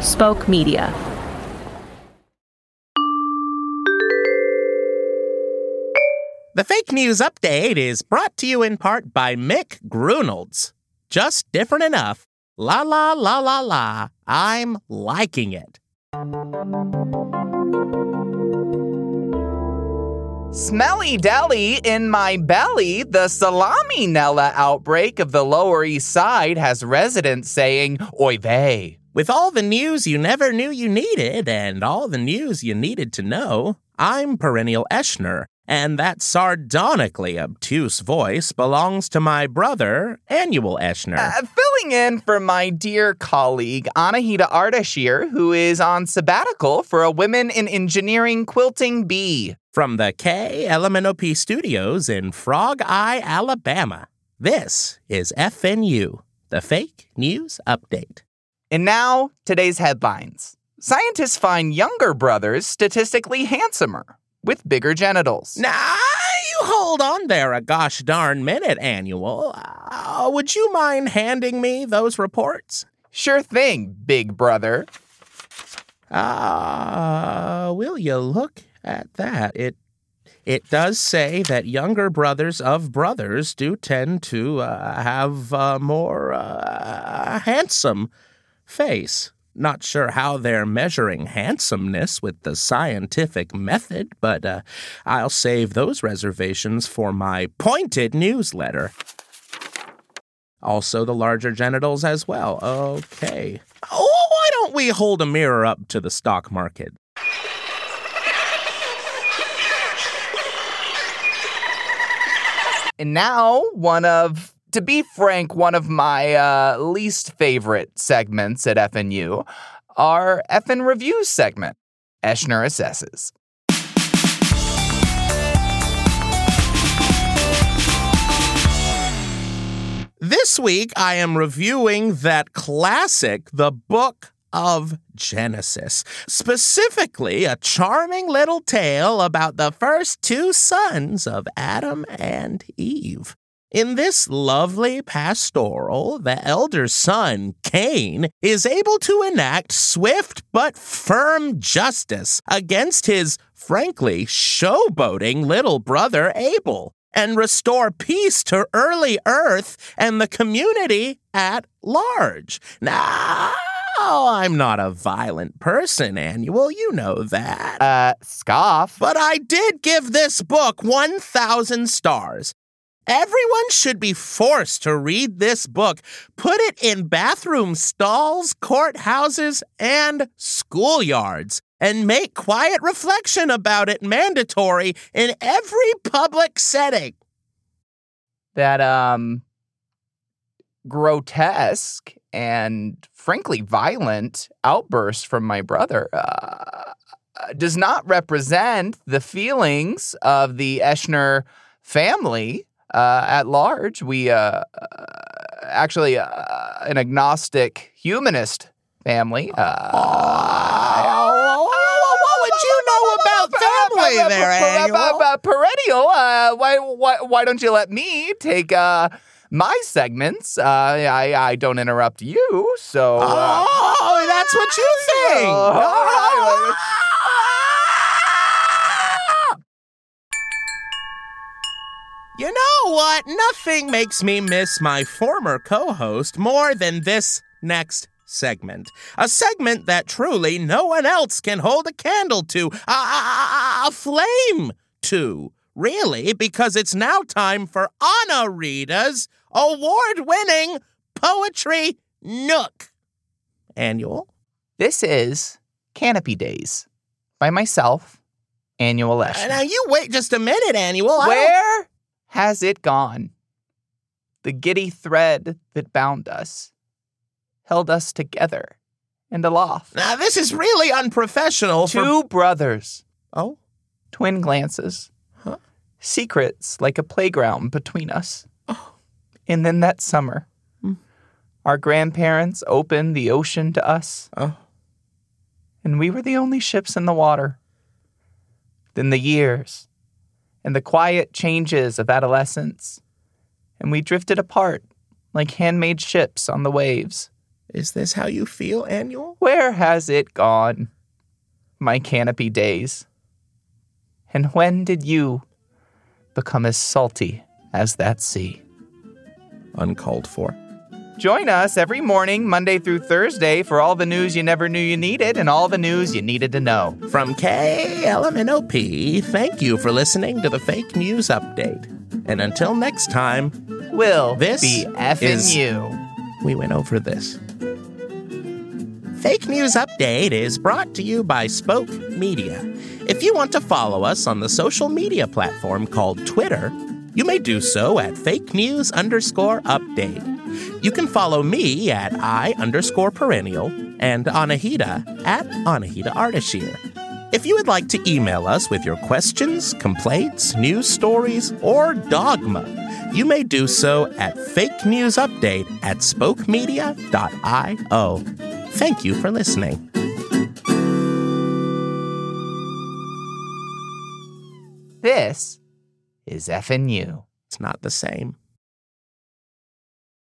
Spoke Media. The fake news update is brought to you in part by Mick Grunolds. Just different enough. La la la la la. I'm liking it. Smelly deli in my belly, the salami Nella outbreak of the Lower East Side has residents saying, Oy vey. With all the news you never knew you needed and all the news you needed to know, I'm Perennial Eschner, and that sardonically obtuse voice belongs to my brother, Annual Eschner. Uh, filling in for my dear colleague, Anahita Ardashir, who is on sabbatical for a Women in Engineering Quilting Bee. From the KLMNOP studios in Frog Eye, Alabama, this is FNU, the Fake News Update. And now, today's headlines. Scientists find younger brothers statistically handsomer with bigger genitals. Now, you hold on there a gosh darn minute, Annual. Uh, would you mind handing me those reports? Sure thing, big brother. Ah, uh, will you look at that? It it does say that younger brothers of brothers do tend to uh, have a more uh, handsome face. Not sure how they're measuring handsomeness with the scientific method, but uh, I'll save those reservations for my pointed newsletter. Also, the larger genitals as well. Okay. Oh, why don't we hold a mirror up to the stock market? And now, one of to be frank, one of my uh, least favorite segments at FNU, our FN Reviews segment, Eschner Assesses. This week, I am reviewing that classic, the book of Genesis, specifically a charming little tale about the first two sons of Adam and Eve. In this lovely pastoral, the elder son, Cain, is able to enact swift but firm justice against his, frankly, showboating little brother Abel and restore peace to early Earth and the community at large. Now, I'm not a violent person, Annual. You know that. Uh, scoff. But I did give this book 1,000 stars. Everyone should be forced to read this book. Put it in bathroom stalls, courthouses, and schoolyards. And make quiet reflection about it mandatory in every public setting. That, um, grotesque and frankly violent outburst from my brother uh, does not represent the feelings of the Eschner family uh, at large. We uh, actually uh, an agnostic humanist family. Uh, what would you know about family there, Annual? Perennial. Uh, why, why, why don't you let me take uh, my segments? Uh, I, I don't interrupt you, so. Uh, oh, that's what you think. all right. You know what? Nothing makes me miss my former co host more than this next segment. A segment that truly no one else can hold a candle to, a, a, a flame to. Really, because it's now time for Anahita's award winning Poetry Nook. Annual? This is Canopy Days by myself, Annual Now, you wait just a minute, Annual. Where has it gone? The giddy thread that bound us, held us together and aloft. Now, this is really unprofessional for. Two brothers, Oh? twin glances, Huh? secrets like a playground between us. Oh. And then that summer, Hmm. our grandparents opened the ocean to us, Oh. and we were the only ships in the water. Then the years and the quiet changes of adolescence, and we drifted apart like handmade ships on the waves, Is this how you feel, Annual? Where has it gone? My canopy days. And when did you become as salty as that sea? Uncalled for. Join us every morning, Monday through Thursday, for all the news you never knew you needed and all the news you needed to know. From KLMNOP, thank you for listening to the Fake News Update. And until next time, Will This be effing is- you. we went over this. Fake News Update is brought to you by Spoke Media. If you want to follow us on the social media platform called Twitter, you may do so at fake news underscore update. You can follow me at I underscore perennial and Anahita at Anahita Ardashir. If you would like to email us with your questions, complaints, news stories, or dogma, you may do so at fake news update at spokemedia.io. Thank you for listening. This is you. It's not the same.